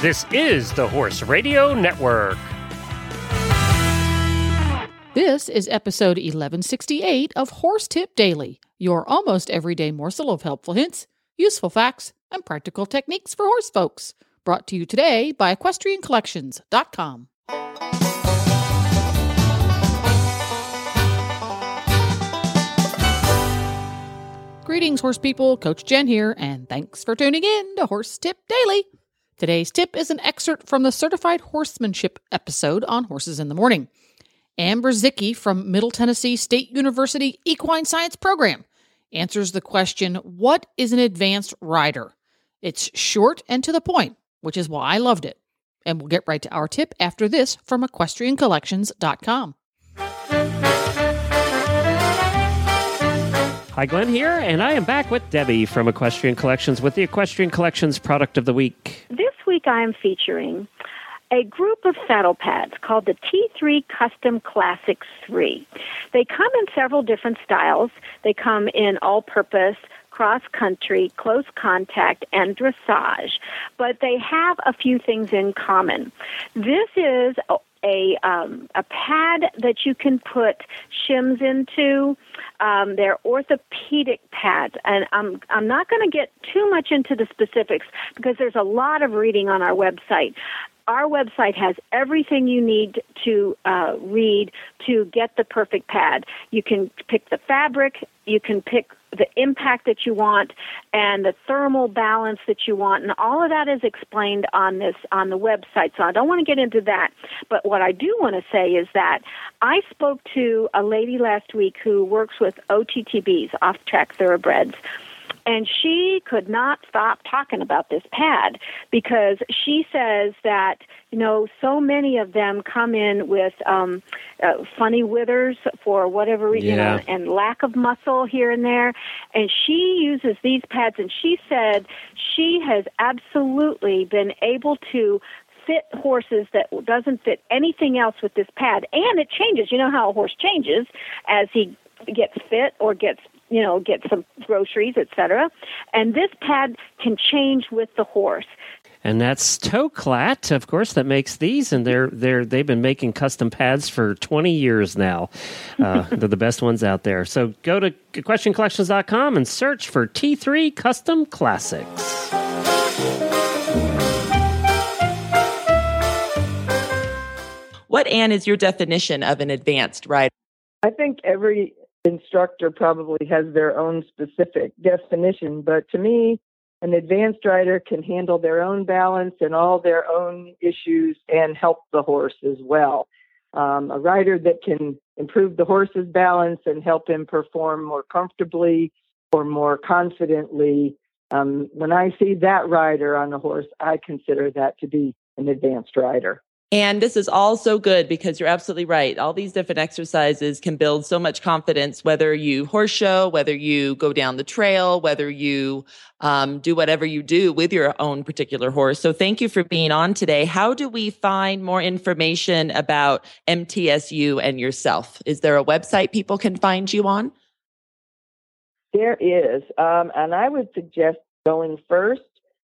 This is the Horse Radio Network. This is episode 1168 of Horse Tip Daily, your almost everyday morsel of helpful hints, useful facts, and practical techniques for horse folks. Brought to you today by EquestrianCollections.com. Greetings, horse people. Coach Jen here, and thanks for tuning in to Horse Tip Daily. Today's tip is an excerpt from the Certified Horsemanship episode on Horses in the Morning. Anne Brzezicki from Middle Tennessee State University Equine Science Program answers the question What is an advanced rider? It's short and to the point, which is why I loved it. And we'll get right to our tip after this from equestriancollections.com. Hi, Glenn here, and I am back with Debbie from Equestrian Collections with the Equestrian Collections Product of the Week. This week I am featuring a group of saddle pads called the T3 Custom Classics 3. They come in several different styles. They come in all purpose, cross country, close contact, and dressage, but they have a few things in common. This is a um, a pad that you can put shims into. Um, they're orthopedic pads, and I'm I'm not going to get too much into the specifics because there's a lot of reading on our website. Our website has everything you need to uh, read to get the perfect pad. You can pick the fabric, you can pick the impact that you want and the thermal balance that you want and all of that is explained on this on the website. So i don't want to get into that but what i do want to say is that i spoke to a lady last week who works with ottbs off track thoroughbreds and she could not stop talking about this pad because she says that you know so many of them come in with um uh, funny withers for whatever reason Yeah. you know, and lack of muscle here and there. And she uses these pads and she said she has absolutely been able to fit horses that doesn't fit anything else with this pad. And it changes. You know how a horse changes as he gets fit or gets you know get some groceries etc and this pad can change with the horse And that's Toklat, of course, that makes these, and they're they're they've been making custom pads for twenty years now. Uh, they're the best ones out there. So go to equestriancollections.com and search for T3 Custom Classics. What, Anne, is your definition of an advanced rider? I think every instructor probably has their own specific definition, but to me, an advanced rider can handle their own balance and all their own issues and help the horse as well. Um, a rider that can improve the horse's balance and help him perform more comfortably or more confidently. Um, when I see that rider on a horse, I consider that to be an advanced rider. And this is all so good because you're absolutely right. All these different exercises can build so much confidence, whether you horse show, whether you go down the trail, whether you um, do whatever you do with your own particular horse. So thank you for being on today. How do we find more information about MTSU and yourself? Is there a website people can find you on? There is, um, and I would suggest going first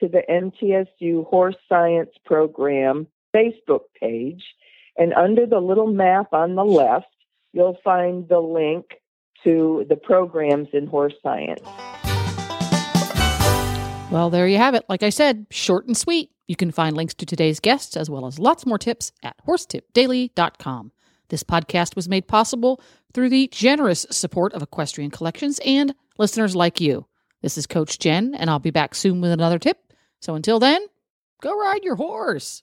to the MTSU Horse Science Program Facebook page, and under the little map on the left, you'll find the link to the programs in horse science. Well, there you have it. Like I said, short and sweet. You can find links to today's guests as well as lots more tips at horsetipdaily.com. This podcast was made possible through the generous support of Equestrian Collections and listeners like you. This is Coach Jen, and I'll be back soon with another tip. So until then, go ride your horse.